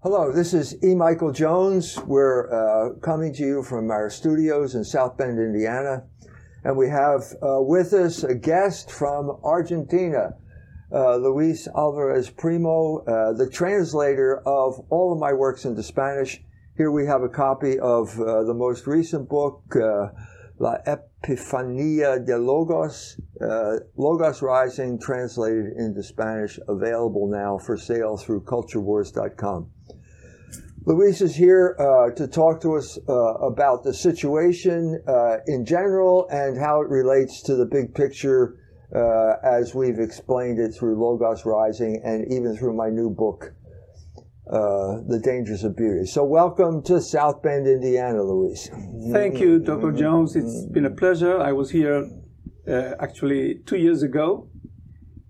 Hello, this is E. Michael Jones. We're uh, coming to you from our studios in South Bend, Indiana. And we have uh, with us a guest from Argentina, uh, Luis Alvarez Primo, uh, the translator of all of my works into Spanish. Here we have a copy of uh, the most recent book, uh, La Epifanía de Logos, Logos Rising, translated into Spanish, available now for sale through culturewars.com. Luis is here uh, to talk to us uh, about the situation uh, in general and how it relates to the big picture uh, as we've explained it through Logos Rising and even through my new book, uh, The Dangers of Beauty. So, welcome to South Bend, Indiana, Luis. Thank you, Dr. Jones. It's been a pleasure. I was here uh, actually two years ago,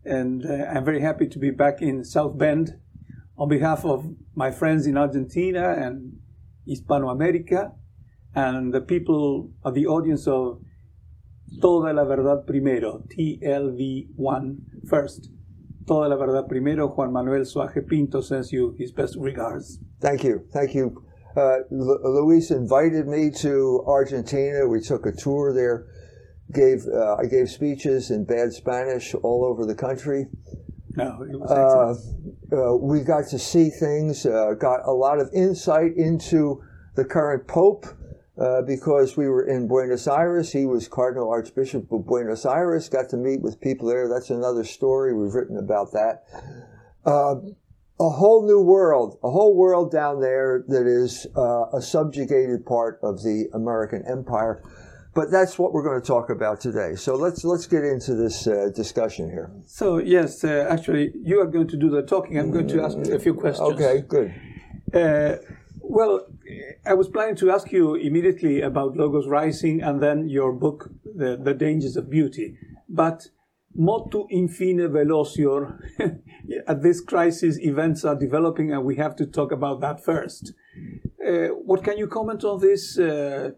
and I'm very happy to be back in South Bend on behalf of my friends in Argentina and Hispano America, and the people of the audience of Toda la Verdad Primero, TLV1 first. Toda la Verdad Primero, Juan Manuel Soaje Pinto sends you his best regards. Thank you. Thank you. Uh, Luis invited me to Argentina. We took a tour there. Gave uh, I gave speeches in bad Spanish all over the country. No, it was excellent. Uh, uh, we got to see things, uh, got a lot of insight into the current Pope uh, because we were in Buenos Aires. He was Cardinal Archbishop of Buenos Aires, got to meet with people there. That's another story. We've written about that. Uh, a whole new world, a whole world down there that is uh, a subjugated part of the American empire. But that's what we're going to talk about today. So let's let's get into this uh, discussion here. So yes, uh, actually, you are going to do the talking. I'm going to ask a few questions. Okay, good. Uh, well, I was planning to ask you immediately about Logos Rising and then your book, The, the Dangers of Beauty. But motu infine velocior. At this crisis, events are developing, and we have to talk about that first. Uh, what can you comment on this? Uh,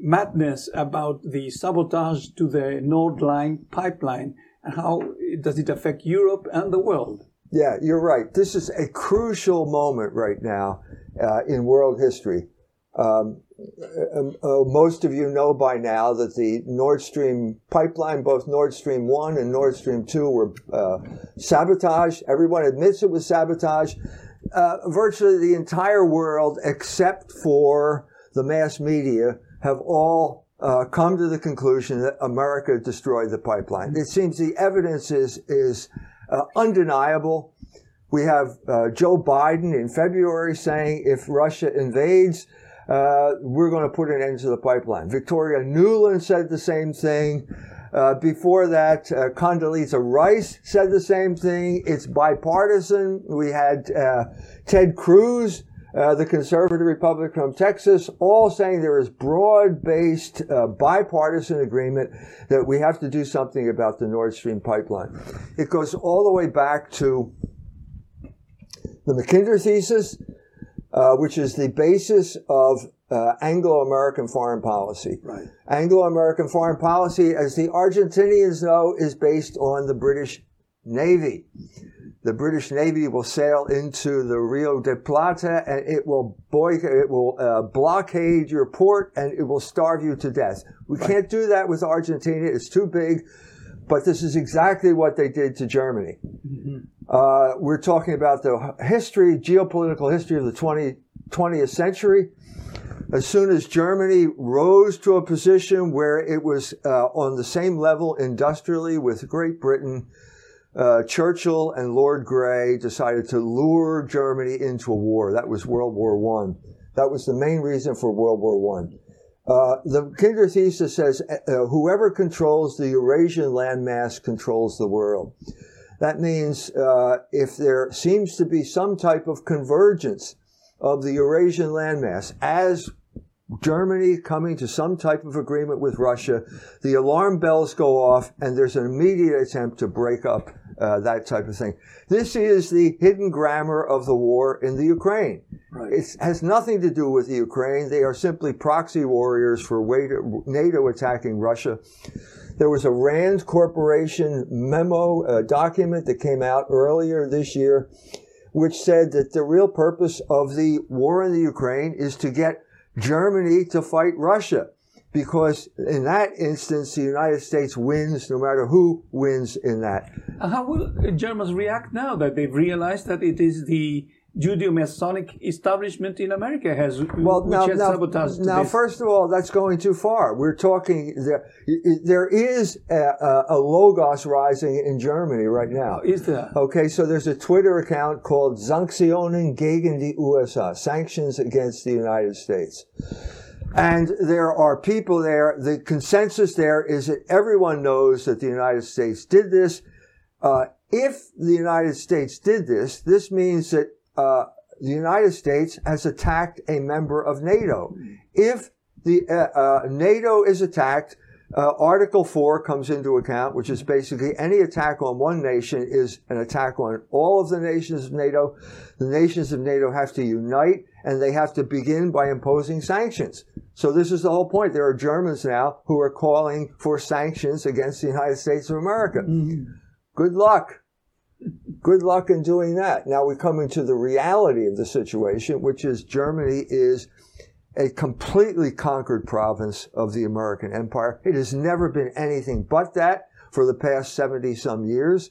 madness about the sabotage to the Nord Line pipeline and how does it affect Europe and the world? Yeah, you're right. This is a crucial moment right now uh, in world history. Um, uh, uh, most of you know by now that the Nord Stream pipeline, both Nord Stream 1 and Nord Stream 2, were uh, sabotaged. Everyone admits it was sabotage uh, virtually the entire world, except for the mass media, have all uh, come to the conclusion that America destroyed the pipeline. It seems the evidence is is uh, undeniable. We have uh, Joe Biden in February saying if Russia invades, uh, we're going to put an end to the pipeline. Victoria Nuland said the same thing. Uh, before that, uh, Condoleezza Rice said the same thing. It's bipartisan. We had uh, Ted Cruz, uh, the conservative Republican from Texas, all saying there is broad-based uh, bipartisan agreement that we have to do something about the Nord Stream pipeline. It goes all the way back to the Mackinder thesis, which is the basis of uh, Anglo-American foreign policy. Right. Anglo-American foreign policy, as the Argentinians know, is based on the British Navy. The British Navy will sail into the Rio de Plata and it will boycott, it will uh, blockade your port and it will starve you to death. We right. can't do that with Argentina. It's too big. But this is exactly what they did to Germany. Mm-hmm. Uh, we're talking about the history, geopolitical history of the 20, 20th century as soon as Germany rose to a position where it was uh, on the same level industrially with Great Britain, uh, Churchill and Lord Grey decided to lure Germany into a war. That was World War One. That was the main reason for World War One. Uh, the Kinder thesis says uh, uh, whoever controls the Eurasian landmass controls the world. That means uh, if there seems to be some type of convergence of the Eurasian landmass as Germany coming to some type of agreement with Russia, the alarm bells go off, and there's an immediate attempt to break up uh, that type of thing. This is the hidden grammar of the war in the Ukraine. Right. It has nothing to do with the Ukraine. They are simply proxy warriors for NATO attacking Russia. There was a Rand Corporation memo uh, document that came out earlier this year which said that the real purpose of the war in the Ukraine is to get Germany to fight Russia. Because in that instance, the United States wins no matter who wins in that. Uh, how will Germans react now that they've realized that it is the Judeo-Masonic establishment in America has well now, has now, sabotaged now this. first of all that's going too far. We're talking there there is a, a, logos rising in germany right now. Oh, is there? Okay so there's a twitter account called sanktionen gegen die usa sanctions against the united states. And there are people there the consensus there is that everyone knows that the united states did this. Uh, if the united states did this this means that uh, the United States has attacked a member of NATO. If the uh, uh, NATO is attacked, uh, Article 4 comes into account, which is basically any attack on one nation is an attack on all of the nations of NATO. The nations of NATO have to unite and they have to begin by imposing sanctions. So this is the whole point. There are Germans now who are calling for sanctions against the United States of America. Mm-hmm. Good luck good luck in doing that. Now we come into the reality of the situation, which is Germany is a completely conquered province of the American empire. It has never been anything but that for the past 70 some years.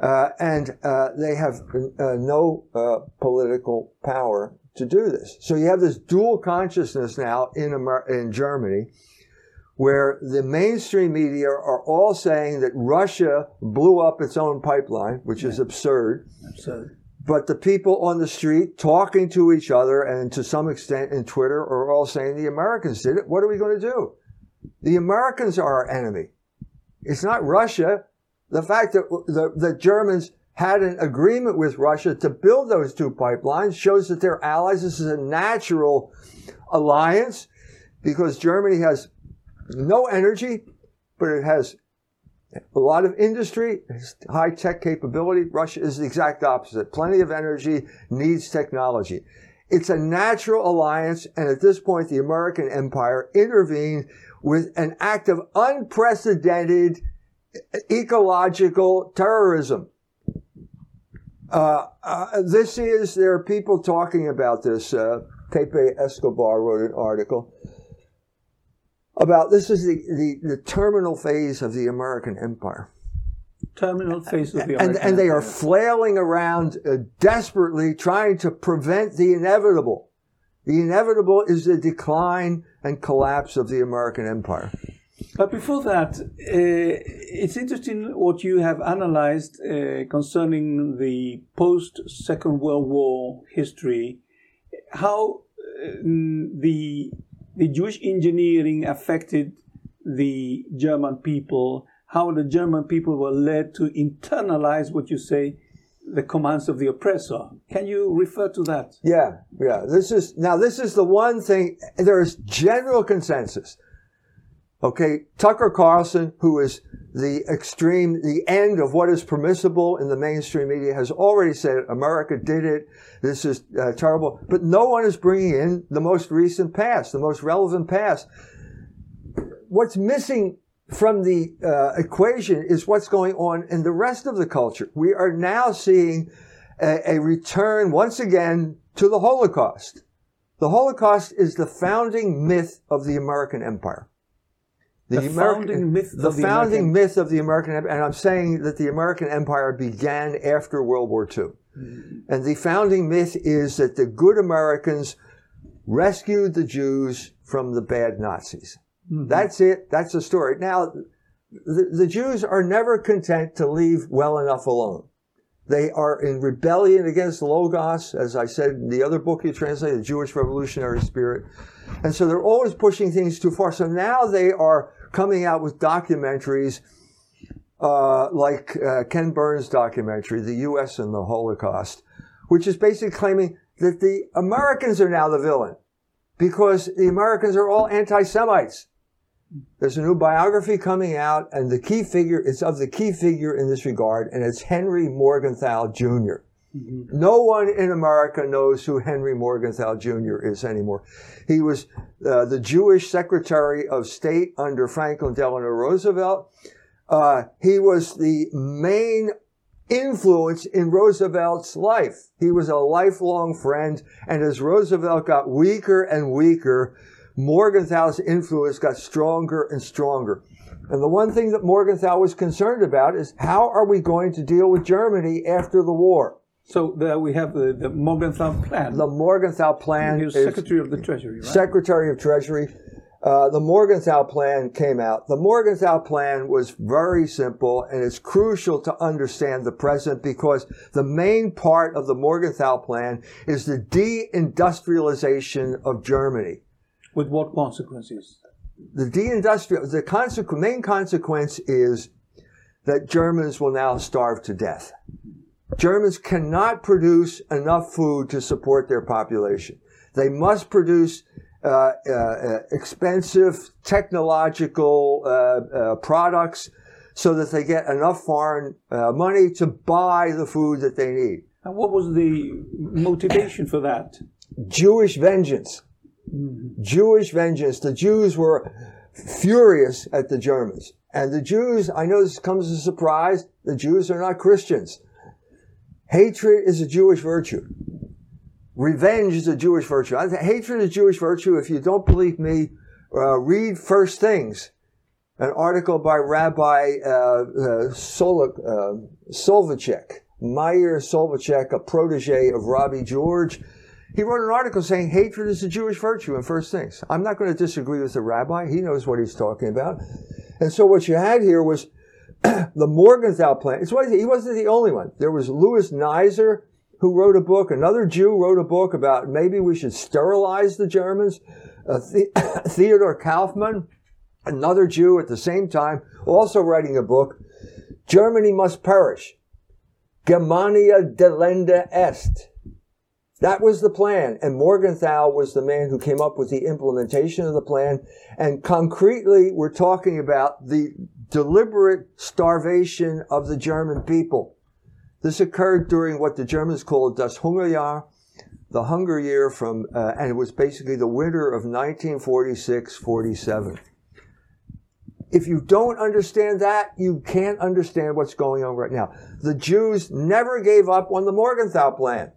Uh, and uh, they have uh, no uh, political power to do this. So you have this dual consciousness now in, Amer- in Germany where the mainstream media are all saying that Russia blew up its own pipeline, which yeah. is absurd. Absurd. But the people on the street talking to each other and to some extent in Twitter are all saying the Americans did it. What are we going to do? The Americans are our enemy. It's not Russia. The fact that the, the Germans had an agreement with Russia to build those two pipelines shows that they're allies. This is a natural alliance because Germany has no energy, but it has a lot of industry, high tech capability. Russia is the exact opposite. Plenty of energy, needs technology. It's a natural alliance, and at this point, the American empire intervened with an act of unprecedented ecological terrorism. Uh, uh, this is, there are people talking about this. Uh, Pepe Escobar wrote an article about this is the, the, the terminal phase of the American empire. Terminal phase of the American and, and they are flailing around uh, desperately trying to prevent the inevitable. The inevitable is the decline and collapse of the American empire. But before that, uh, it's interesting what you have analyzed uh, concerning the post Second World War history, how uh, the the Jewish engineering affected the German people, how the German people were led to internalize what you say, the commands of the oppressor. Can you refer to that? Yeah, yeah. This is now this is the one thing there is general consensus. Okay, Tucker Carlson, who is the extreme, the end of what is permissible in the mainstream media, has already said America did it. This is uh, terrible. But no one is bringing in the most recent past, the most relevant past. What's missing from the uh, equation is what's going on in the rest of the culture. We are now seeing a, a return once again to the Holocaust. The Holocaust is the founding myth of the American empire. The, the American, founding myth the of the founding American... myth of the American empire, and I'm saying that the American empire began after World War II. Mm-hmm. And the founding myth is that the good Americans rescued the Jews from the bad Nazis. Mm-hmm. That's it. That's the story. Now, the, the Jews are never content to leave well enough alone. They are in rebellion against Logos, as I said in the other book you translated, the Jewish Revolutionary Spirit. And so they're always pushing things too far. So now they are coming out with documentaries uh, like uh, Ken Burns' documentary, The U.S. and the Holocaust, which is basically claiming that the Americans are now the villain because the Americans are all anti-Semites. There's a new biography coming out, and the key figure is of the key figure in this regard, and it's Henry Morgenthau Jr. Mm-hmm. No one in America knows who Henry Morgenthau Jr. is anymore. He was uh, the Jewish Secretary of State under Franklin Delano Roosevelt. Uh, he was the main influence in Roosevelt's life. He was a lifelong friend, and as Roosevelt got weaker and weaker, Morgenthau's influence got stronger and stronger. And the one thing that Morgenthau was concerned about is how are we going to deal with Germany after the war? So there we have the, the Morgenthau plan. The Morgenthau plan He was Secretary of the Treasury, right? Secretary of Treasury. Uh, the Morgenthau plan came out. The Morgenthau plan was very simple and it's crucial to understand the present because the main part of the Morgenthau plan is the deindustrialization of Germany. With what consequences? The deindustrial, the consequ- main consequence is that Germans will now starve to death. Germans cannot produce enough food to support their population. They must produce uh, uh, expensive technological uh, uh, products so that they get enough foreign uh, money to buy the food that they need. And what was the motivation for that? Jewish vengeance. Jewish vengeance. The Jews were furious at the Germans. And the Jews, I know this comes as a surprise, the Jews are not Christians. Hatred is a Jewish virtue. Revenge is a Jewish virtue. Hatred is a Jewish virtue. If you don't believe me, uh, read First Things, an article by Rabbi uh, uh, Sol- uh, Soloveichik, Meir Soloveichik, a protege of Robby George. He wrote an article saying hatred is a Jewish virtue in First Things. I'm not going to disagree with the rabbi. He knows what he's talking about. And so what you had here was the Morgenthau plan. It's what, he wasn't the only one. There was Louis Nizer, who wrote a book. Another Jew wrote a book about maybe we should sterilize the Germans. Uh, the- Theodore Kaufman, another Jew at the same time, also writing a book. Germany must perish. Germania delenda est. That was the plan. And Morgenthau was the man who came up with the implementation of the plan. And concretely, we're talking about the deliberate starvation of the German people. This occurred during what the Germans called Das Hungerjahr, the hunger year from, uh, and it was basically the winter of 1946-47. If you don't understand that, you can't understand what's going on right now. The Jews never gave up on the Morgenthau plan.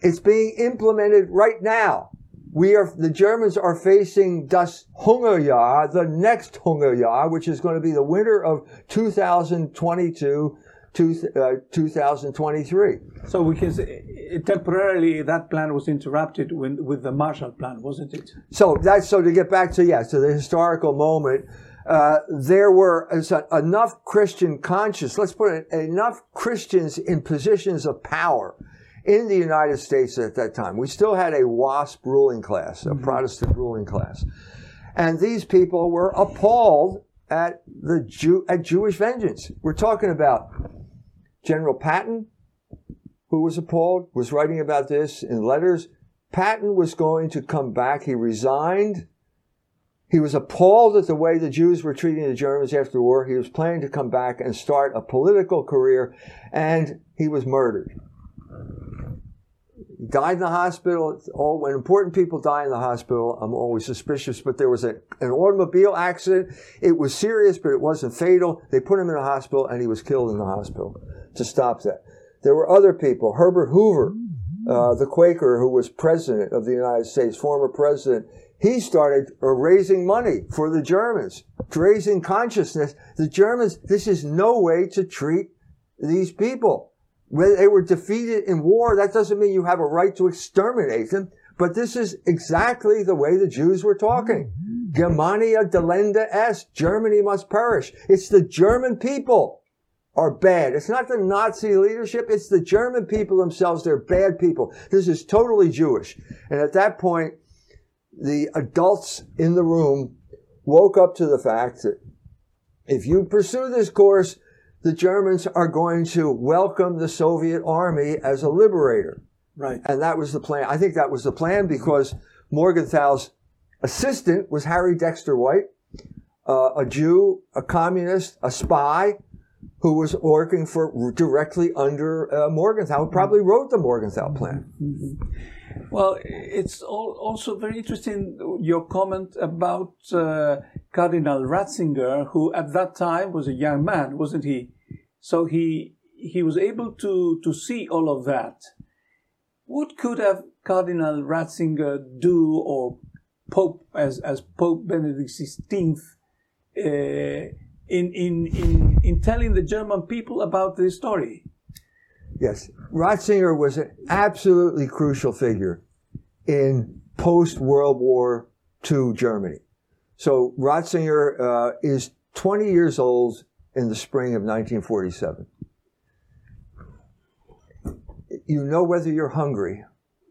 It's being implemented right now. We are, the Germans are facing Das Hungerjahr, the next Hungerjahr, which is going to be the winter of 2022 to, uh, 2023. So we can say eh, temporarily that plan was interrupted with, with the Marshall Plan, wasn't it? So that's so to get back to yeah, to the historical moment. Uh, there were enough Christian conscience. Let's put it enough Christians in positions of power in the United States at that time. We still had a WASP ruling class, a mm-hmm. Protestant ruling class, and these people were appalled at the Jew at Jewish vengeance. We're talking about General Patton, who was appalled, was writing about this in letters. Patton was going to come back. He resigned he was appalled at the way the Jews were treating the Germans after the war. He was planning to come back and start a political career, and he was murdered. Died in the hospital. All, when important people die in the hospital, I'm always suspicious, but there was a, an automobile accident. It was serious, but it wasn't fatal. They put him in the hospital, and he was killed in the hospital to stop that. There were other people. Herbert Hoover, uh, the Quaker who was president of the United States, former president, he started uh, raising money for the Germans, raising consciousness. The Germans, this is no way to treat these people. When they were defeated in war, that doesn't mean you have a right to exterminate them, but this is exactly the way the Jews were talking. Mm-hmm. Germania delenda est. Germany must perish. It's the German people are bad. It's not the Nazi leadership. It's the German people themselves. They're bad people. This is totally Jewish. And at that point, the adults in the room woke up to the fact that if you pursue this course, the Germans are going to welcome the Soviet army as a liberator. Right. And that was the plan. I think that was the plan because Morgenthau's assistant was Harry Dexter White, uh, a Jew, a communist, a spy who was working for directly under uh, Morgenthau, probably wrote the Morgenthau plan. Mm-hmm. Well, it's also very interesting your comment about uh, Cardinal Ratzinger, who at that time was a young man, wasn't he? So he he was able to, to see all of that, what could have Cardinal Ratzinger do, or Pope as, as Pope Benedict XVI, uh, in, in, in, in telling the German people about this story? Yes, Ratzinger was an absolutely crucial figure in post World War II Germany. So Ratzinger uh, is 20 years old in the spring of 1947. You know whether you're hungry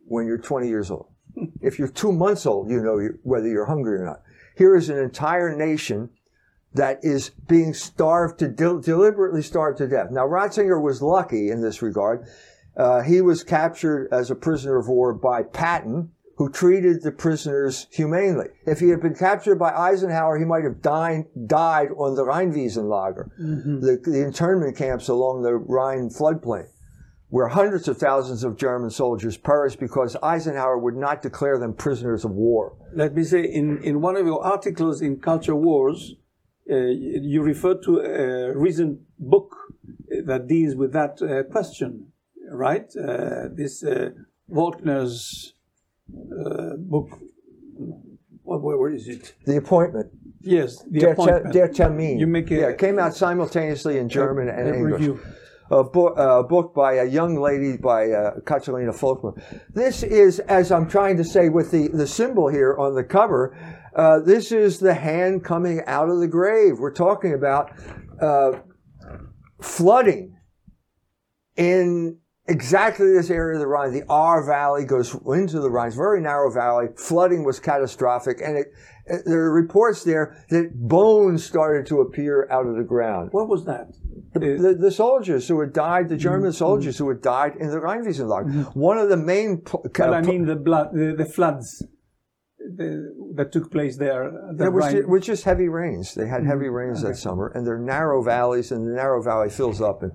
when you're 20 years old. If you're two months old, you know whether you're hungry or not. Here is an entire nation that is being starved to de- deliberately starved to death. Now Ratzinger was lucky in this regard. Uh, he was captured as a prisoner of war by Patton, who treated the prisoners humanely. If he had been captured by Eisenhower, he might have died, died on the Rheinwiesenlager, mm-hmm. the, the internment camps along the Rhine floodplain, where hundreds of thousands of German soldiers perished because Eisenhower would not declare them prisoners of war. Let me say, in, in one of your articles in Culture Wars, uh, you refer to a recent book that deals with that uh, question, right? Uh, this uh, Volkmer's uh, book. What, where is it? The Appointment. Yes, the Der appointment. Der Termin. You make it. Yeah, it came out simultaneously in German a, and a English. Review. A book, a book, by a young lady by uh, Katharina Volkmer. This is, as I'm trying to say with the, the symbol here on the cover, uh, this is the hand coming out of the grave. We're talking about uh, flooding in exactly this area of the Rhine. The Ahr Valley goes into the Rhine. It's a very narrow valley. Flooding was catastrophic, and it, it, there are reports there that bones started to appear out of the ground. What was that? The, the, the soldiers who had died, the German mm-hmm. soldiers who had died in the Rheinwiesenlager. Mm-hmm. One of the main. Well, I mean the blood, the, the floods. The, that took place there. The was, just, was just heavy rains. They had heavy mm-hmm. rains okay. that summer, and they're narrow valleys, and the narrow valley fills up. And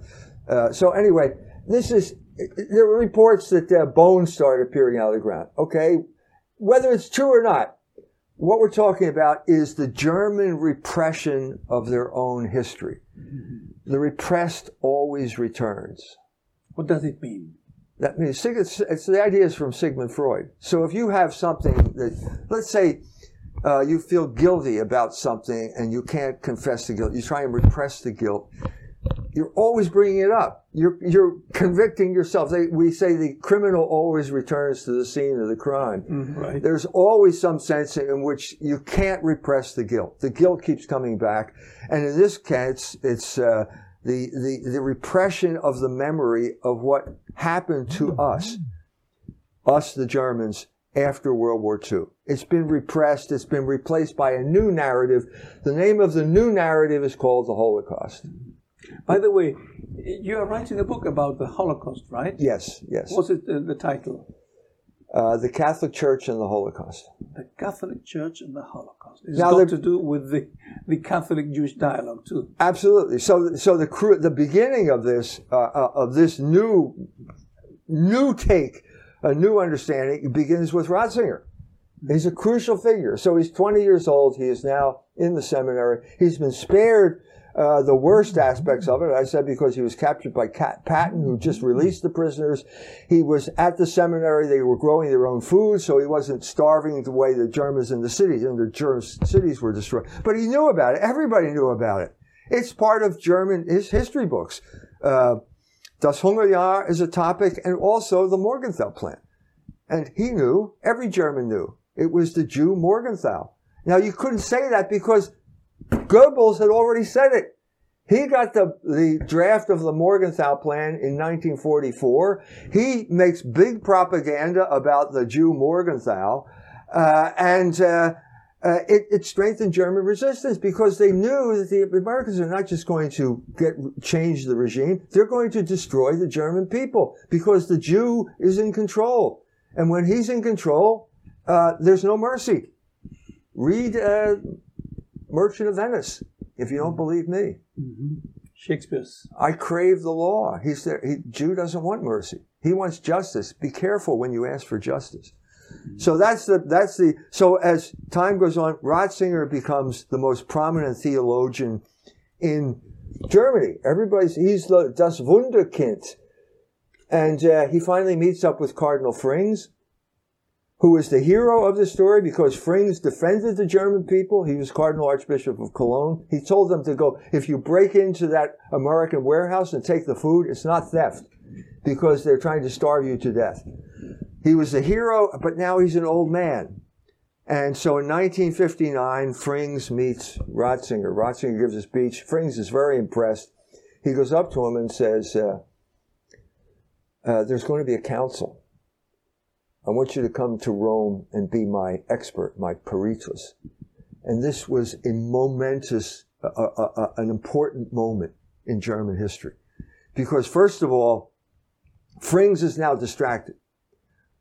uh, so, anyway, this is there were reports that uh, bones started appearing out of the ground. Okay, whether it's true or not, what we're talking about is the German repression of their own history. Mm-hmm. The repressed always returns. What does it mean? That means it's, it's the idea is from Sigmund Freud. So if you have something that, let's say, uh, you feel guilty about something and you can't confess the guilt, you try and repress the guilt you're always bringing it up. You're, you're convicting yourself. They, we say the criminal always returns to the scene of the crime. Mm-hmm. Right. There's always some sense in which you can't repress the guilt. The guilt keeps coming back. And in this case, it's uh, the, the, the repression of the memory of what happened to mm-hmm. us, us the Germans, after World War II. It's been repressed. It's been replaced by a new narrative. The name of the new narrative is called the Holocaust. By the way, you are writing a book about the Holocaust, right? Yes, yes. What's it, uh, the title? Uh, the Catholic Church and the Holocaust. The Catholic Church and the Holocaust. It's now, got to do with the, the Catholic Jewish dialogue too. Absolutely. So, so the the beginning of this uh, uh, of this new new take, a new understanding begins with Ratzinger. He's a crucial figure. So he's 20 years old. He is now in the seminary. He's been spared uh, the worst aspects of it, I said, because he was captured by Cat Patton, who just released the prisoners. He was at the seminary. They were growing their own food, so he wasn't starving the way the Germans in the cities, and the German cities were destroyed. But he knew about it. Everybody knew about it. It's part of German his history books. Uh, das Hungerjahr is a topic, and also the Morgenthau Plan. And he knew, every German knew, it was the Jew Morgenthau. Now you couldn't say that because Goebbels had already said it. He got the, the draft of the Morgenthau Plan in 1944. He makes big propaganda about the Jew Morgenthau, uh, and uh, uh, it, it, strengthened German resistance because they knew that the Americans are not just going to get change the regime; they're going to destroy the German people because the Jew is in control, and when he's in control, uh, there's no mercy. Read uh, Merchant of Venice, if you don't mm-hmm. believe me. Mm-hmm. Shakespeare's. I crave the law. He's there. He, Jew doesn't want mercy. He wants justice. Be careful when you ask for justice. Mm-hmm. So that's the that's the so as time goes on, Ratzinger becomes the most prominent theologian in Germany. Everybody's, he's the Das Wunderkind. And uh, he finally meets up with Cardinal Frings, who is the hero of the story because Frings defended the German people. He was Cardinal Archbishop of Cologne. He told them to go, if you break into that American warehouse and take the food, it's not theft because they're trying to starve you to death. He was the hero, but now he's an old man. And so in 1959, Frings meets Ratzinger. Ratzinger gives a speech. Frings is very impressed. He goes up to him and says, uh, uh, There's going to be a council. I want you to come to Rome and be my expert, my peritus. And this was a momentous, an important moment in German history. Because, first of all, Frings is now distracted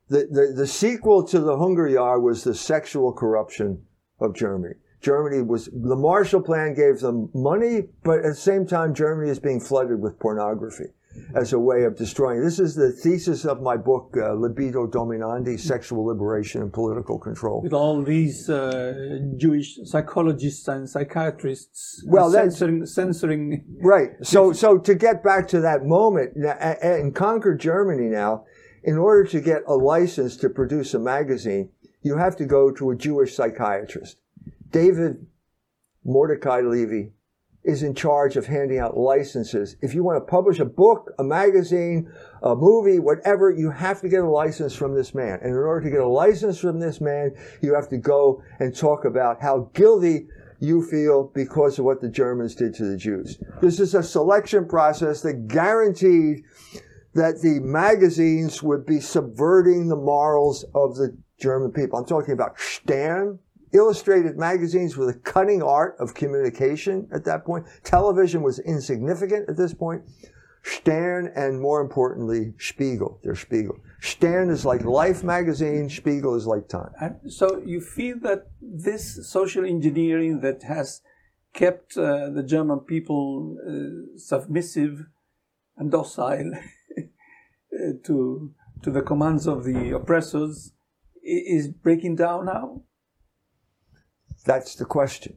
the, the, the sequel to the Hunger Hungerjahr was the sexual corruption of Germany. Germany was, the Marshall Plan gave them money, but at the same time, Germany is being flooded with pornography as a way of destroying. This is the thesis of my book, uh, Libido Dominandi, Sexual Liberation and Political Control. With all these uh, Jewish psychologists and psychiatrists well, censoring, censoring. Right. So, so to get back to that moment, in conquered Germany now, in order to get a license to produce a magazine, you have to go to a Jewish psychiatrist. David Mordecai Levy is in charge of handing out licenses. If you want to publish a book, a magazine, a movie, whatever, you have to get a license from this man. And in order to get a license from this man, you have to go and talk about how guilty you feel because of what the Germans did to the Jews. This is a selection process that guaranteed that the magazines would be subverting the morals of the German people. I'm talking about Stern, illustrated magazines were the cutting art of communication at that point. Television was insignificant at this point. Stern and more importantly, Spiegel. Der Spiegel. Stern is like Life magazine, Spiegel is like Time. And so you feel that this social engineering that has kept uh, the German people uh, submissive and docile Uh, to to the commands of the oppressors is breaking down now? That's the question.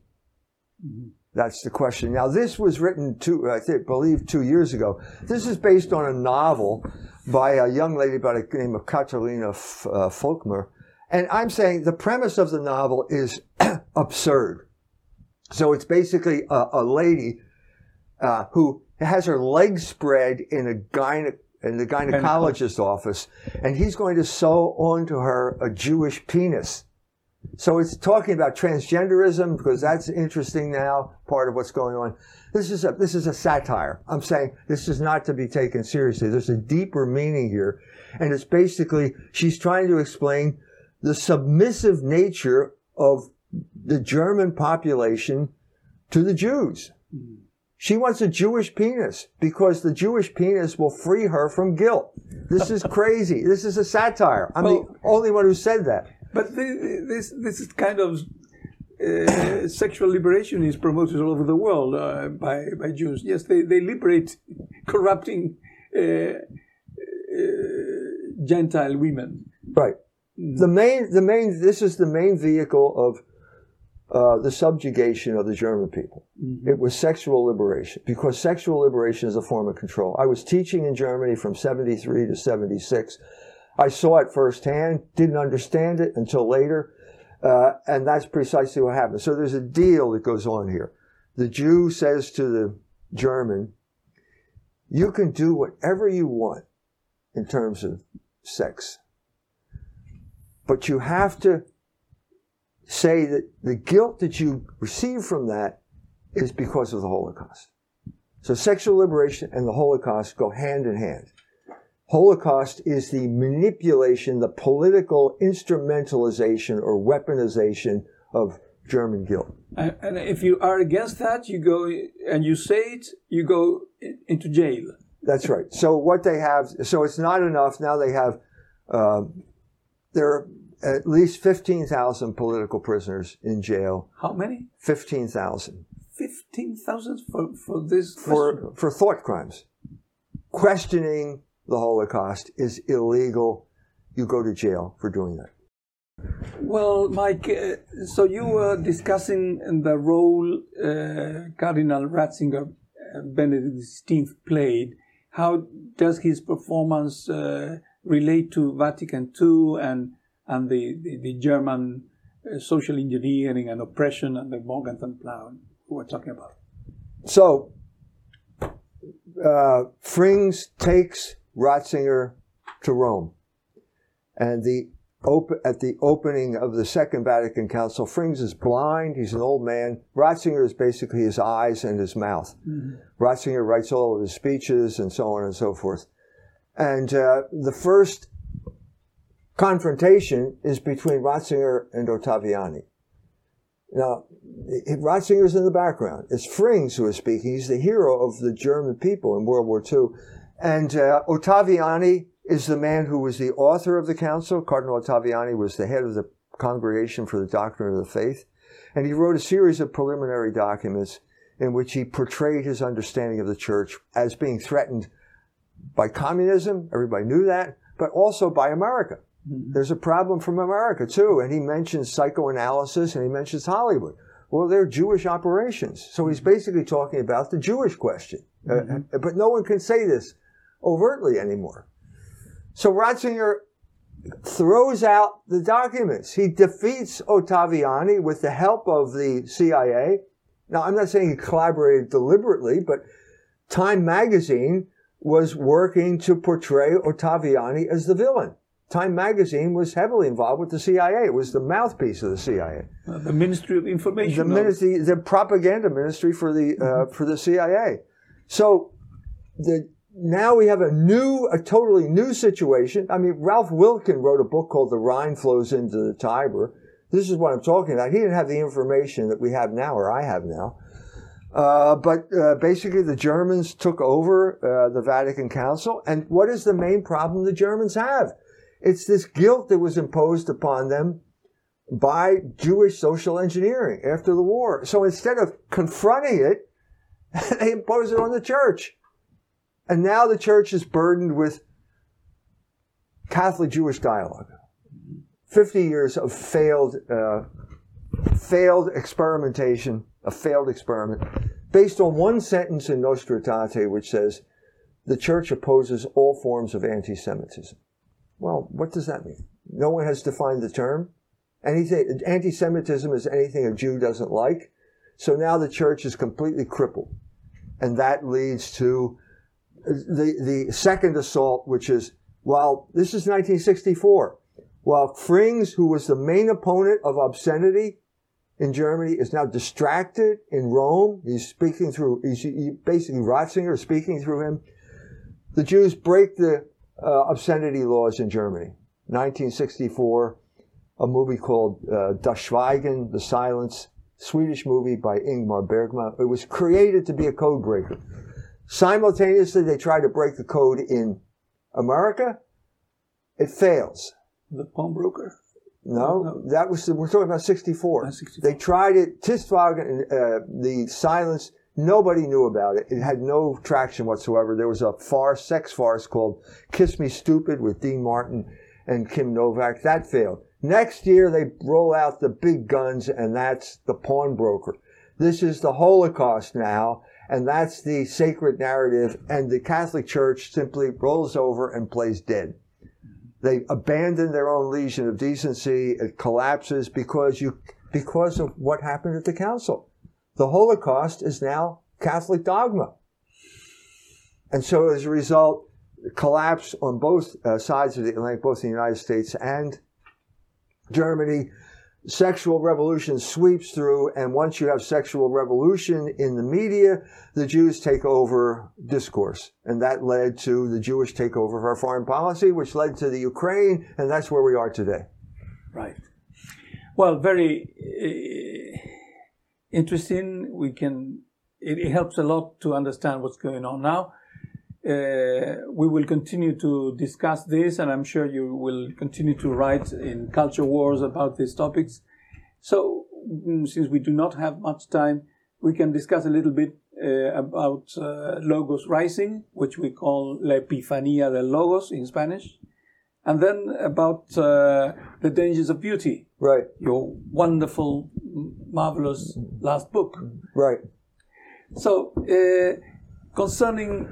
Mm-hmm. That's the question. Now, this was written two, I think, believe two years ago. This is based on a novel by a young lady by the name of Katharina F- uh, Volkmer. And I'm saying the premise of the novel is absurd. So it's basically a, a lady uh, who has her legs spread in a gyne- in the gynecologist's office, and he's going to sew onto her a Jewish penis. So it's talking about transgenderism because that's interesting now, part of what's going on. This is a, this is a satire. I'm saying this is not to be taken seriously. There's a deeper meaning here. And it's basically, she's trying to explain the submissive nature of the German population to the Jews. She wants a Jewish penis because the Jewish penis will free her from guilt. This is crazy. This is a satire. I'm well, the only one who said that. But this this is kind of uh, sexual liberation is promoted all over the world uh, by by Jews. Yes, they, they liberate corrupting uh, uh Gentile women. Right. The main the main this is the main vehicle of uh, the subjugation of the German people. Mm-hmm. It was sexual liberation because sexual liberation is a form of control. I was teaching in Germany from 73 to 76. I saw it firsthand, didn't understand it until later, uh, and that's precisely what happened. So there's a deal that goes on here. The Jew says to the German, you can do whatever you want in terms of sex, but you have to say that the guilt that you receive from that is because of the Holocaust. So sexual liberation and the Holocaust go hand in hand. Holocaust is the manipulation, the political instrumentalization or weaponization of German guilt. And if you are against that, you go and you say it, you go into jail. That's right. So what they have, so it's not enough. Now they have, uh, there are at least 15,000 political prisoners in jail. How many? 15,000. 15,000 for, for this? For, for thought crimes. Questioning the Holocaust is illegal. You go to jail for doing that. Well, Mike, uh, so you were discussing the role uh, Cardinal Ratzinger Benedict XVI played. How does his performance uh, relate to Vatican II and and the, the, the German uh, social engineering and oppression and the Morgenthau Plan we're talking about? So, uh, Frings takes Ratzinger to Rome, and the op- at the opening of the Second Vatican Council, Frings is blind. He's an old man. Ratzinger is basically his eyes and his mouth. Mm-hmm. Ratzinger writes all of his speeches and so on and so forth. And uh, the first confrontation is between Ratzinger and Ottaviani. Now, Ratzinger's in the background. It's Frings who is speaking. He's the hero of the German people in World War II. And uh, Ottaviani is the man who was the author of the council. Cardinal Ottaviani was the head of the Congregation for the Doctrine of the Faith. And he wrote a series of preliminary documents in which he portrayed his understanding of the church as being threatened by communism. Everybody knew that, but also by America. Mm-hmm. There's a problem from America too. And he mentions psychoanalysis and he mentions Hollywood. Well, they're Jewish operations. So he's basically talking about the Jewish question. Uh, mm-hmm. Uh, but no one can say this overtly anymore. So Ratzinger throws out the documents. He defeats Ottaviani with the help of the CIA. Now, I'm not saying he collaborated deliberately, but Time magazine was working to portray Ottaviani as the villain. Time magazine was heavily involved with the CIA. It was the mouthpiece of the CIA. Uh, the Ministry of Information. The ministry, the propaganda ministry for the uh, mm-hmm. for the CIA. So the now we have a new, a totally new situation. I mean, Ralph Wiltgen wrote a book called The Rhine Flows into the Tiber. This is what I'm talking about. He didn't have the information that we have now, or I have now. Uh, but uh, basically, the Germans took over uh, the Vatican Council. And what is the main problem the Germans have? It's this guilt that was imposed upon them by Jewish social engineering after the war. So instead of confronting it, they impose it on the church. And now the church is burdened with Catholic Jewish dialogue. 50 years of failed, uh, failed experimentation, a failed experiment, based on one sentence in Nostra Aetate, which says, the church opposes all forms of anti Semitism. Well, what does that mean? No one has defined the term. Anything, anti Semitism is anything a Jew doesn't like. So now the church is completely crippled. And that leads to the, the second assault, which is, while this is 1964, while Frings, who was the main opponent of obscenity in Germany, is now distracted in Rome. He's speaking through, he's he, basically Ratzinger speaking through him. The Jews break the uh, obscenity laws in Germany. 1964, a movie called uh, Das Schweigen, The Silence, Swedish movie by Ingmar Bergman. It was created to be a code breaker. Simultaneously, they try to break the code in America. It fails. The pawnbroker? No, no, that was the, we're talking about 64. 64. They tried it. Das Schweigen, uh, the silence. Nobody knew about it. It had no traction whatsoever. There was a farce, sex farce called "Kiss Me Stupid" with Dean Martin and Kim Novak. That failed. Next year, they roll out the big guns, and that's the pawnbroker. This is the Holocaust now, and that's the sacred narrative. And the Catholic Church simply rolls over and plays dead. They abandon their own legion of decency. It collapses because you, because of what happened at the council. The Holocaust is now Catholic dogma. And so as a result, collapse on both uh, sides of the Atlantic, both in the United States and Germany, sexual revolution sweeps through, and once you have sexual revolution in the media, the Jews take over discourse. And that led to the Jewish takeover of our foreign policy, which led to the Ukraine, and that's where we are today. Right. Well, very uh, interesting. We can, it, it helps a lot to understand what's going on now. Uh, we will continue to discuss this, and I'm sure you will continue to write in Culture Wars about these topics. So, mm, since we do not have much time, we can discuss a little bit uh, about uh, Logos Rising, which we call La Epifanía del Logos in Spanish, and then about uh, The Dangers of Beauty. Right. Your wonderful, marvelous last book. Right. So, uh, concerning,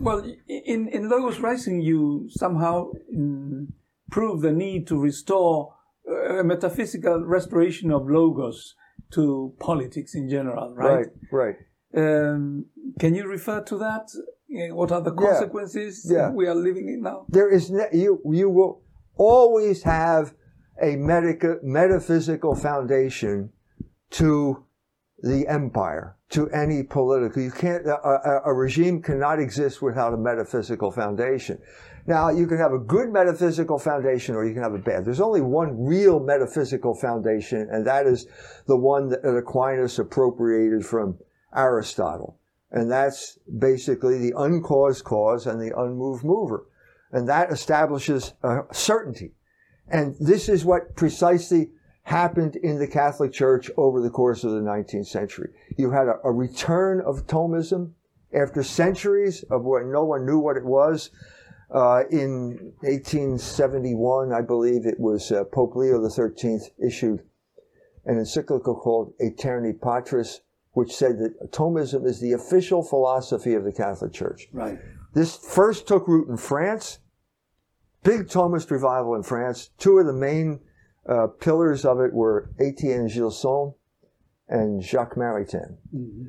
well, in, in Logos Rising, you somehow mm, prove the need to restore uh, a metaphysical restoration of Logos to politics in general, right? Right, right. Um, can you refer to that? What are the consequences yeah. Yeah. we are living in now? There is ne- you you will always have a medica- metaphysical foundation to the empire, to any political. You can't a, a regime cannot exist without a metaphysical foundation. Now, you can have a good metaphysical foundation or you can have a bad. There's only one real metaphysical foundation, and that is the one that Aquinas appropriated from Aristotle. And that's basically the uncaused cause and the unmoved mover. And that establishes a certainty. And this is what precisely happened in the Catholic Church over the course of the 19th century. You had a, a return of Thomism after centuries of when no one knew what it was. Uh, in 1871, I believe it was uh, Pope Leo XIII issued an encyclical called Aeterni Patris, which said that Thomism is the official philosophy of the Catholic Church. Right. This first took root in France. Big Thomist revival in France. Two of the main uh, pillars of it were Etienne Gilson and Jacques Maritain. Mm-hmm.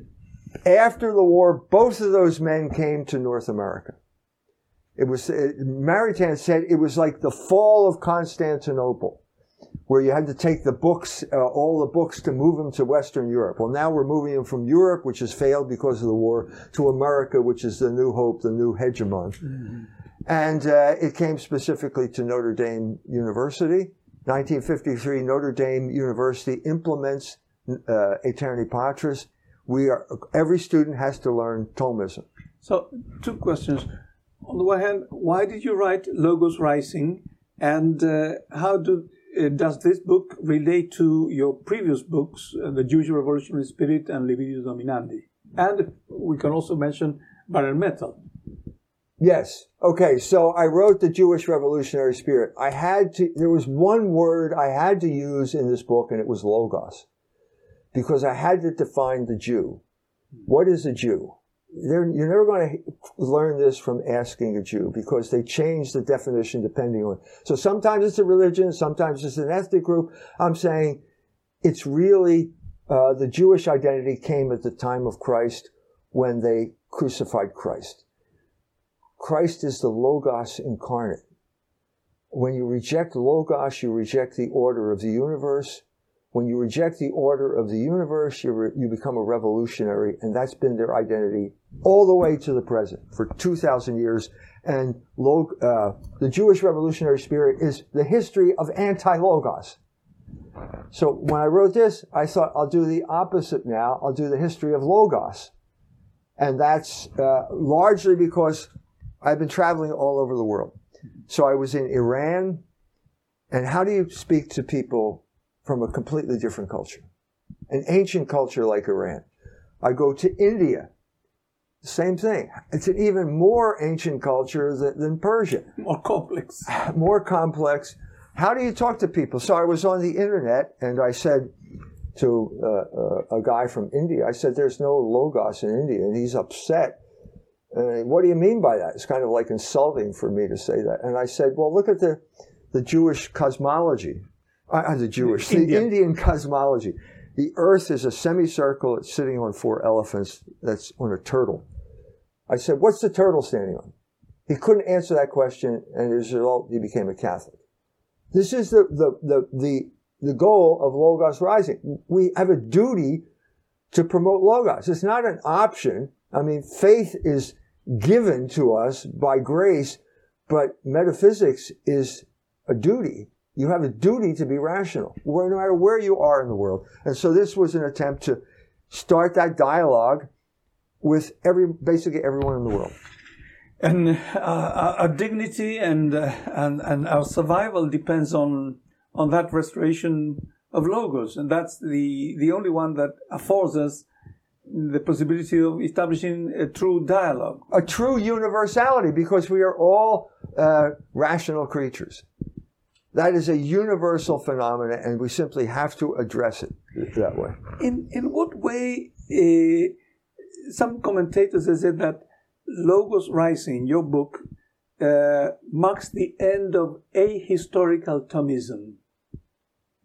After the war, both of those men came to North America. It was it, Maritain said it was like the fall of Constantinople where you had to take the books, uh, all the books to move them to Western Europe. Well, now we're moving them from Europe, which has failed because of the war, to America, which is the new hope, the new hegemon. Mm-hmm. And uh, it came specifically to Notre Dame University. 1953, Notre Dame University implements uh, Patris. We are, every student has to learn Thomism. So, two questions. On the one hand, why did you write Logos Rising? And uh, how do uh, does this book relate to your previous books, uh, The Jewish Revolutionary Spirit and Libido Dominandi? And we can also mention Barren Metal. Yes. Okay. So I wrote The Jewish Revolutionary Spirit. I had to, there was one word I had to use in this book, and it was logos. Because I had to define the Jew. What is a Jew? you're never going to learn this from asking a Jew because they change the definition depending on. So sometimes it's a religion, sometimes it's an ethnic group. I'm saying it's really uh, the Jewish identity came at the time of Christ when they crucified Christ. Christ is the Logos incarnate. When you reject Logos, you reject the order of the universe. When you reject the order of the universe, you, re- you become a revolutionary, and that's been their identity all the way to the present for 2,000 years. And log- uh, the Jewish revolutionary spirit is the history of anti-logos. So when I wrote this, I thought I'll do the opposite now. I'll do the history of logos. And that's uh, largely because I've been traveling all over the world. So I was in Iran. And how do you speak to people from a completely different culture, an ancient culture like Iran. I go to India, same thing. It's an even more ancient culture than, than Persia. More complex. More complex. How do you talk to people? So I was on the internet and I said to uh, uh, a guy from India, I said, there's no logos in India. And he's upset. And what do you mean by that? It's kind of like insulting for me to say that. And I said, well, look at the, the Jewish cosmology uh, the Jewish, the Indian. Indian cosmology. The Earth is a semicircle. It's sitting on four elephants. That's on a turtle. I said, "What's the turtle standing on?" He couldn't answer that question, and as a result, he became a Catholic. This is the the the the, the goal of Logos Rising. We have a duty to promote Logos. It's not an option. I mean, faith is given to us by grace, but metaphysics is a duty. You have a duty to be rational, no matter where you are in the world. And so this was an attempt to start that dialogue with every, basically everyone in the world. And uh, our dignity and, uh, and, and our survival depends on, on that restoration of logos. And that's the, the only one that affords us the possibility of establishing a true dialogue. A true universality, because we are all uh, rational creatures. That is a universal phenomenon, and we simply have to address it that way. In in what way? Uh, some commentators have said that Logos Rising, your book, uh, marks the end of ahistorical Thomism.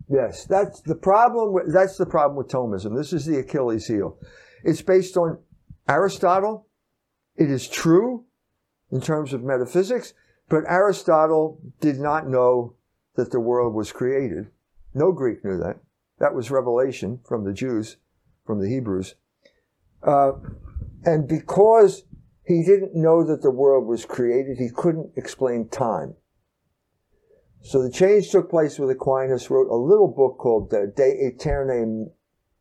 Yes, that's the problem. With, that's the problem with Thomism. This is the Achilles heel. It's based on Aristotle. It is true in terms of metaphysics, but Aristotle did not know that the world was created. No Greek knew that. That was revelation from the Jews, from the Hebrews. Uh, and because he didn't know that the world was created, he couldn't explain time. So the change took place with Aquinas, wrote a little book called De Eterne,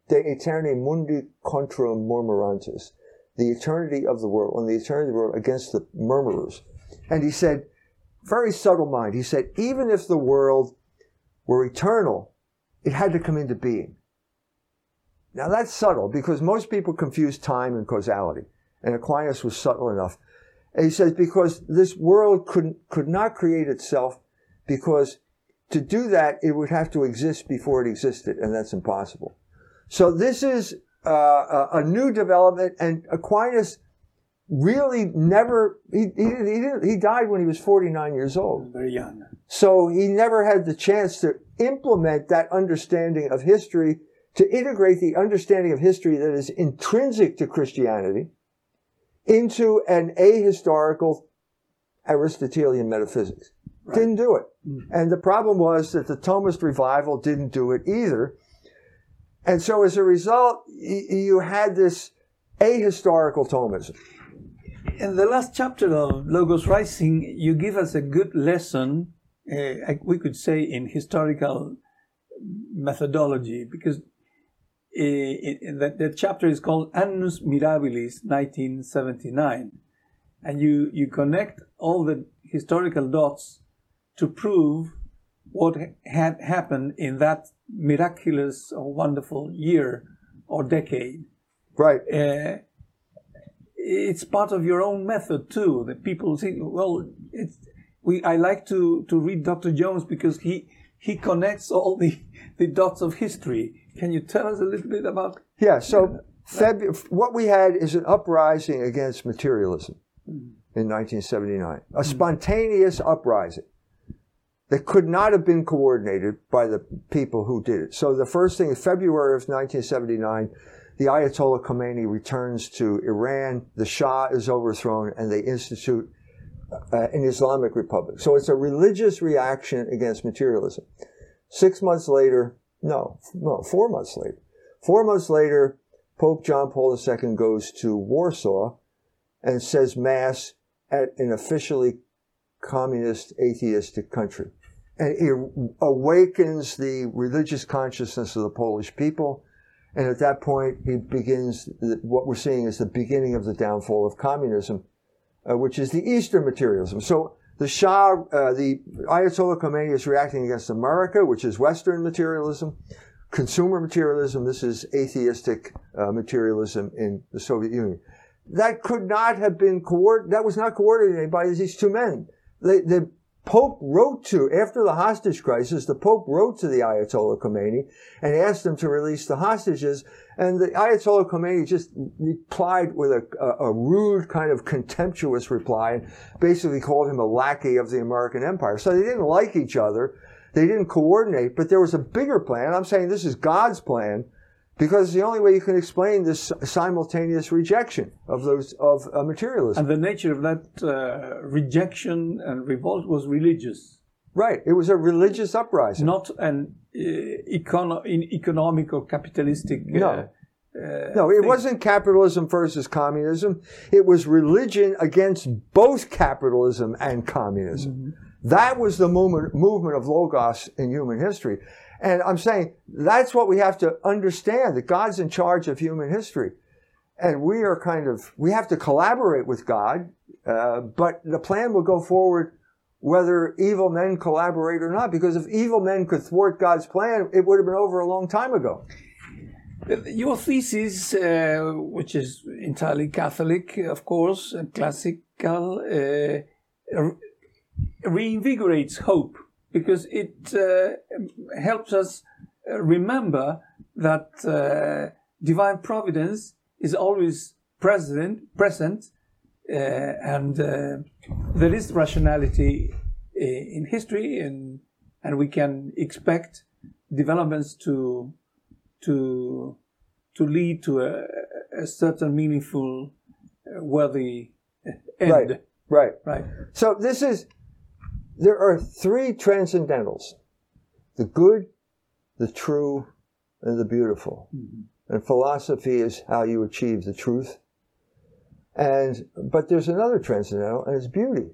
De Eterne Mundi contra Murmurantes, the eternity of the world, and the eternity of the world against the murmurers. And he said, very subtle mind, he said, even if the world were eternal, it had to come into being. Now that's subtle because most people confuse time and causality. And Aquinas was subtle enough. And he says, because this world could, could not create itself because to do that, it would have to exist before it existed, and that's impossible. So this is uh, a, new development, and Aquinas really never he, he, he, he died when he was 49 years old very young so he never had the chance to implement that understanding of history to integrate the understanding of history that is intrinsic to christianity into an ahistorical aristotelian metaphysics right. didn't do it mm-hmm. and the problem was that the thomist revival didn't do it either and so as a result you had this ahistorical thomism in the last chapter of Logos Rising, you give us a good lesson, uh, we could say, in historical methodology, because uh, the, the, chapter is called Annus Mirabilis 1979. And you, you connect all the historical dots to prove what had happened in that miraculous or wonderful year or decade. Right. Uh, it's part of your own method too. That people say, well, it's we. I like to to read Dr. Jones because he he connects all the the dots of history. Can you tell us a little bit about? Yeah. So Febu- what we had is an uprising against materialism mm. in 1979, a mm. spontaneous uprising that could not have been coordinated by the people who did it. So the first thing, in February of 1979 the Ayatollah Khomeini returns to Iran, the Shah is overthrown, and they institute uh, an Islamic Republic. So it's a religious reaction against materialism. Six months later, no, no, four months later, four months later, Pope John Paul II goes to Warsaw and says Mass at an officially communist, atheistic country. And it awakens the religious consciousness of the Polish people and at that point, he begins what we're seeing is the beginning of the downfall of communism, uh, which is the Eastern materialism. So the Shah, uh, the Ayatollah Khomeini is reacting against America, which is Western materialism, consumer materialism. This is atheistic uh, materialism in the Soviet Union. That could not have been coordinated. That was not coordinated by these two men. They, they Pope wrote to, after the hostage crisis, the Pope wrote to the Ayatollah Khomeini and asked him to release the hostages. And the Ayatollah Khomeini just replied with a, a, a rude, kind of contemptuous reply and basically called him a lackey of the American empire. So they didn't like each other. They didn't coordinate, but there was a bigger plan. I'm saying this is God's plan because the only way you can explain this simultaneous rejection of those of uh, materialism. And the nature of that uh, rejection and revolt was religious. Right. It was a religious uprising, not an uh, econo- economic or capitalistic. Uh, no. Uh, no, it thing. wasn't capitalism versus communism. It was religion against both capitalism and communism. Mm-hmm. That was the movement, movement of Logos in human history. And I'm saying that's what we have to understand that God's in charge of human history. And we are kind of, we have to collaborate with God, uh, but the plan will go forward whether evil men collaborate or not, because if evil men could thwart God's plan, it would have been over a long time ago. Your thesis, uh, which is entirely Catholic, of course, and classical, uh, reinvigorates hope because it uh, helps us remember that uh, divine providence is always present, present and uh, there is rationality in history, and and we can expect developments to to to lead to a, a certain meaningful, uh, worthy end. Right, right, right. So this is there are three transcendentals: the good, the true, and the beautiful. Mm-hmm. And philosophy is how you achieve the truth. And but there's another transcendental, and it's beauty.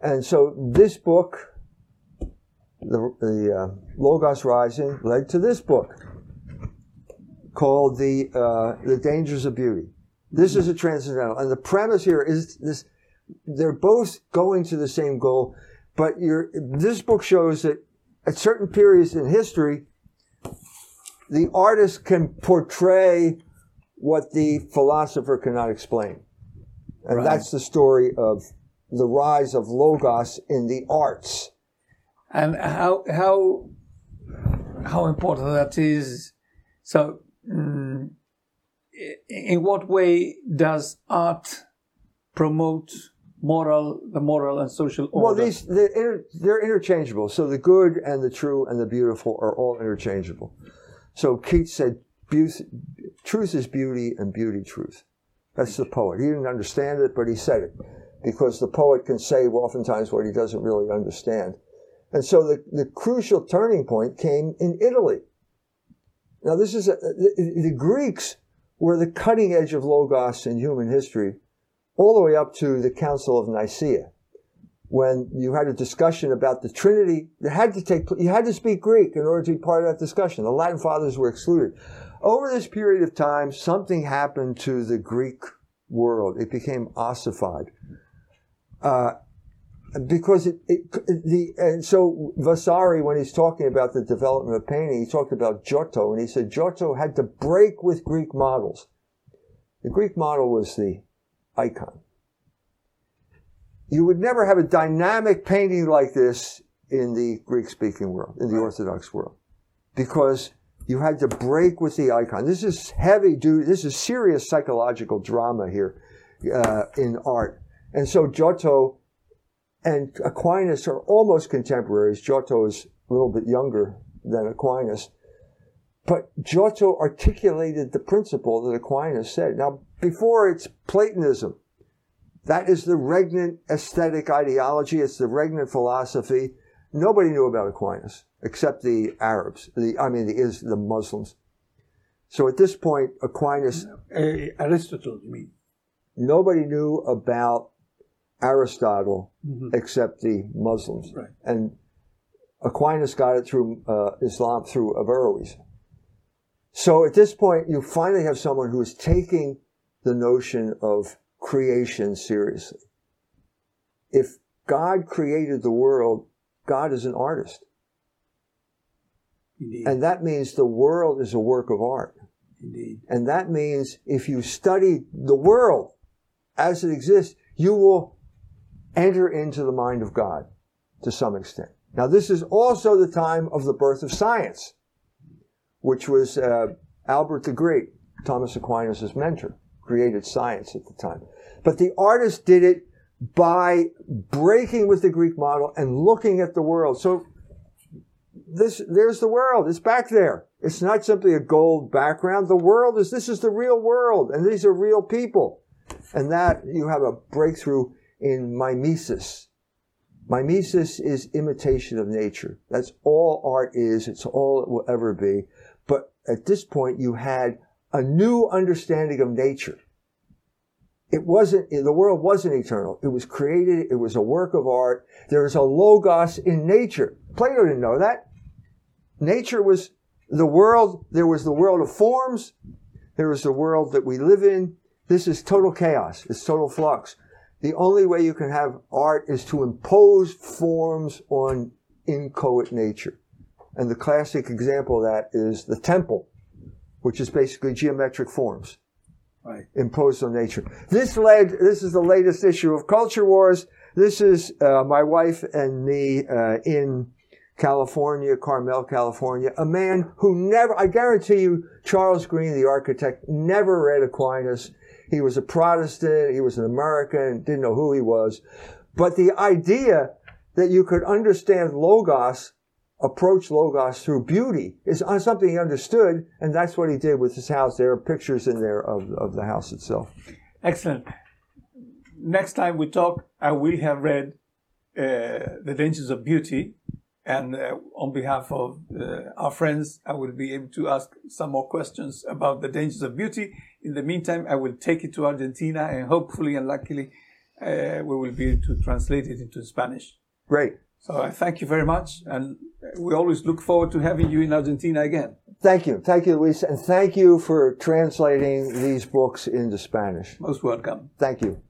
And so this book, the, the uh, Logos Rising, led to this book called the uh, the Dangers of Beauty. This is a transcendental, and the premise here is this: they're both going to the same goal, but this book shows that at certain periods in history, the artist can portray what the philosopher cannot explain. And right. that's the story of the rise of logos in the arts. And how how how important that is. So, mm, in what way does art promote moral, the moral and social order? Well, these they're, inter, they're interchangeable. So the good and the true and the beautiful are all interchangeable. So Keats said, "Truth is beauty, and beauty truth." That's the poet. He didn't understand it, but he said it because the poet can say oftentimes what he doesn't really understand. And so the, the crucial turning point came in Italy. Now, this is a, the, the Greeks were the cutting edge of Logos in human history, all the way up to the Council of Nicaea, when you had a discussion about the Trinity. It had to take, you had to speak Greek in order to be part of that discussion. The Latin fathers were excluded. Over this period of time, something happened to the Greek world. It became ossified. Uh, because it, it, the and so Vasari, when he's talking about the development of painting, he talked about Giotto, and he said Giotto had to break with Greek models. The Greek model was the icon. You would never have a dynamic painting like this in the Greek-speaking world, in the Orthodox world, because you had to break with the icon. This is heavy duty. This is serious psychological drama here uh, in art. And so Giotto and Aquinas are almost contemporaries. Giotto is a little bit younger than Aquinas. But Giotto articulated the principle that Aquinas said. Now, before it's Platonism. That is the regnant aesthetic ideology. It's the regnant philosophy. Nobody knew about Aquinas except the Arabs. The, I mean, the, is the Muslims. So at this point, Aquinas. Aristotle, you mean? Nobody knew about Aristotle mm-hmm. except the Muslims. Right. And Aquinas got it through uh, Islam through Averroes. So at this point, you finally have someone who is taking the notion of creation seriously. If God created the world, God is an artist. Indeed. And that means the world is a work of art. Indeed. And that means if you study the world as it exists, you will enter into the mind of God to some extent. Now, this is also the time of the birth of science, which was uh, Albert the Great, Thomas Aquinas' mentor, created science at the time. But the artist did it by breaking with the Greek model and looking at the world. So this, there's the world. It's back there. It's not simply a gold background. The world is, this is the real world, and these are real people. And that you have a breakthrough in mimesis. Mimesis is imitation of nature. That's all art is. It's all it will ever be. But at this point, you had a new understanding of nature. It wasn't, the world wasn't eternal. It was created. It was a work of art. There is a logos in nature. Plato didn't know that. Nature was the world. There was the world of forms. There was the world that we live in. This is total chaos. It's total flux. The only way you can have art is to impose forms on inchoate nature. And the classic example of that is the temple, which is basically geometric forms right. imposed on nature. This led, this is the latest issue of Culture Wars. This is uh, my wife and me uh, in California, Carmel, California, a man who never, I guarantee you, Charles Greene, the architect, never read Aquinas He was a Protestant. He was an American. Didn't know who he was. But the idea that you could understand Logos, approach Logos through beauty is something he understood. And that's what he did with his house. There are pictures in there of, of the house itself. Excellent. Next time we talk, I will have read uh, The Dangers of Beauty. And uh, on behalf of uh, our friends, I will be able to ask some more questions about the dangers of beauty. In the meantime, I will take it to Argentina and hopefully and luckily uh, we will be able to translate it into Spanish. Great. So I thank you very much. And we always look forward to having you in Argentina again. Thank you. Thank you, Luis. And thank you for translating these books into Spanish. Most welcome. Thank you.